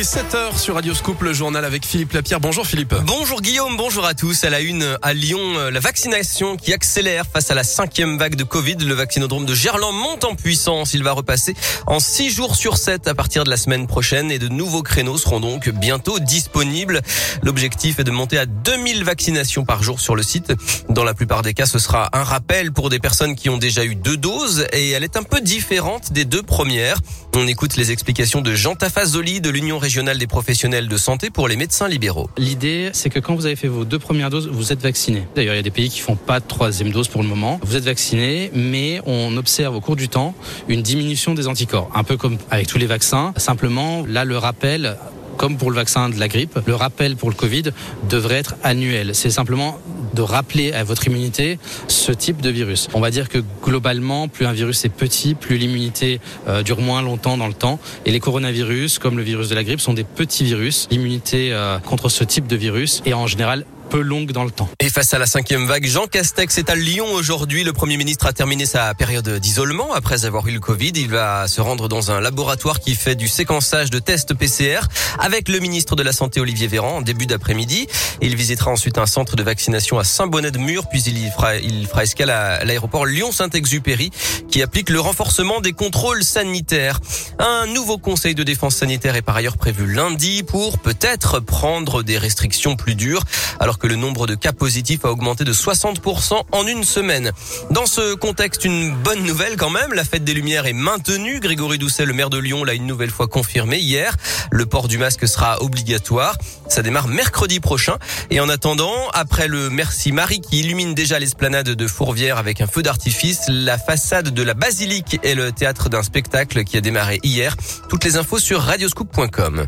est 7h sur Radio Scoop, le journal avec Philippe Lapierre. Bonjour Philippe. Bonjour Guillaume, bonjour à tous. À la une à Lyon, euh, la vaccination qui accélère face à la cinquième vague de Covid. Le vaccinodrome de Gerland monte en puissance. Il va repasser en 6 jours sur 7 à partir de la semaine prochaine et de nouveaux créneaux seront donc bientôt disponibles. L'objectif est de monter à 2000 vaccinations par jour sur le site. Dans la plupart des cas, ce sera un rappel pour des personnes qui ont déjà eu deux doses et elle est un peu différente des deux premières. On écoute les explications de Jean Tafazoli de l'Union régionale des professionnels de santé pour les médecins libéraux. L'idée, c'est que quand vous avez fait vos deux premières doses, vous êtes vacciné. D'ailleurs, il y a des pays qui font pas de troisième dose pour le moment. Vous êtes vacciné, mais on observe au cours du temps une diminution des anticorps, un peu comme avec tous les vaccins. Simplement, là, le rappel comme pour le vaccin de la grippe, le rappel pour le Covid devrait être annuel. C'est simplement de rappeler à votre immunité ce type de virus. On va dire que globalement, plus un virus est petit, plus l'immunité euh, dure moins longtemps dans le temps. Et les coronavirus, comme le virus de la grippe, sont des petits virus. L'immunité euh, contre ce type de virus est en général peu longue dans le temps. Et face à la cinquième vague, Jean Castex est à Lyon aujourd'hui. Le Premier ministre a terminé sa période d'isolement après avoir eu le Covid. Il va se rendre dans un laboratoire qui fait du séquençage de tests PCR avec le ministre de la Santé Olivier Véran en début d'après-midi. Il visitera ensuite un centre de vaccination à Saint-Bonnet-de-Mur, puis il fera, il fera escale à l'aéroport Lyon-Saint-Exupéry qui applique le renforcement des contrôles sanitaires. Un nouveau conseil de défense sanitaire est par ailleurs prévu lundi pour peut-être prendre des restrictions plus dures alors que le nombre de cas positifs a augmenté de 60% en une semaine. Dans ce contexte, une bonne nouvelle quand même, la fête des Lumières est maintenue. Grégory Doucet, le maire de Lyon, l'a une nouvelle fois confirmé hier. Le port du masque sera obligatoire. Ça démarre mercredi prochain. Et en attendant, après le Merci Marie qui illumine déjà l'esplanade de Fourvière avec un feu d'artifice, la façade de la basilique est le théâtre d'un spectacle qui a démarré hier. Toutes les infos sur radioscoop.com.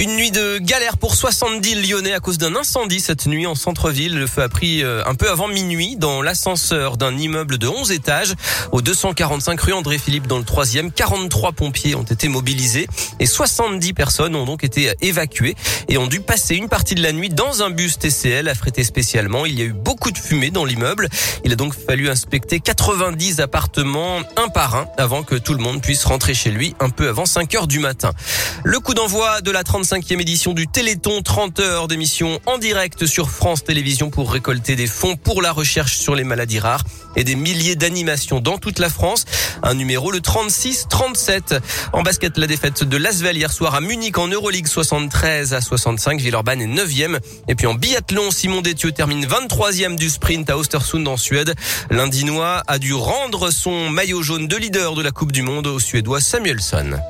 Une nuit de galère pour 70 Lyonnais à cause d'un incendie cette nuit en centre-ville. Le feu a pris euh, un peu avant minuit dans l'ascenseur d'un immeuble de 11 étages au 245 rue André-Philippe dans le troisième. 43 pompiers ont été mobilisés et 70 personnes ont donc été évacuées et ont dû passer une partie de la nuit dans un bus TCL affrété spécialement. Il y a eu beaucoup de fumée dans l'immeuble. Il a donc fallu inspecter 90 appartements un par un avant que tout le monde puisse rentrer chez lui un peu avant 5 heures du matin. Le coup d'envoi de la 35 cinquième édition du Téléthon, 30 heures d'émission en direct sur France Télévisions pour récolter des fonds pour la recherche sur les maladies rares et des milliers d'animations dans toute la France. Un numéro le 36-37. En basket, la défaite de Lasvel hier soir à Munich en Euroleague 73 à 65. Villeurbanne est 9e. Et puis en biathlon, Simon Détieux termine 23e du sprint à Ostersund en Suède. L'Indinois a dû rendre son maillot jaune de leader de la Coupe du Monde au Suédois Samuelsson.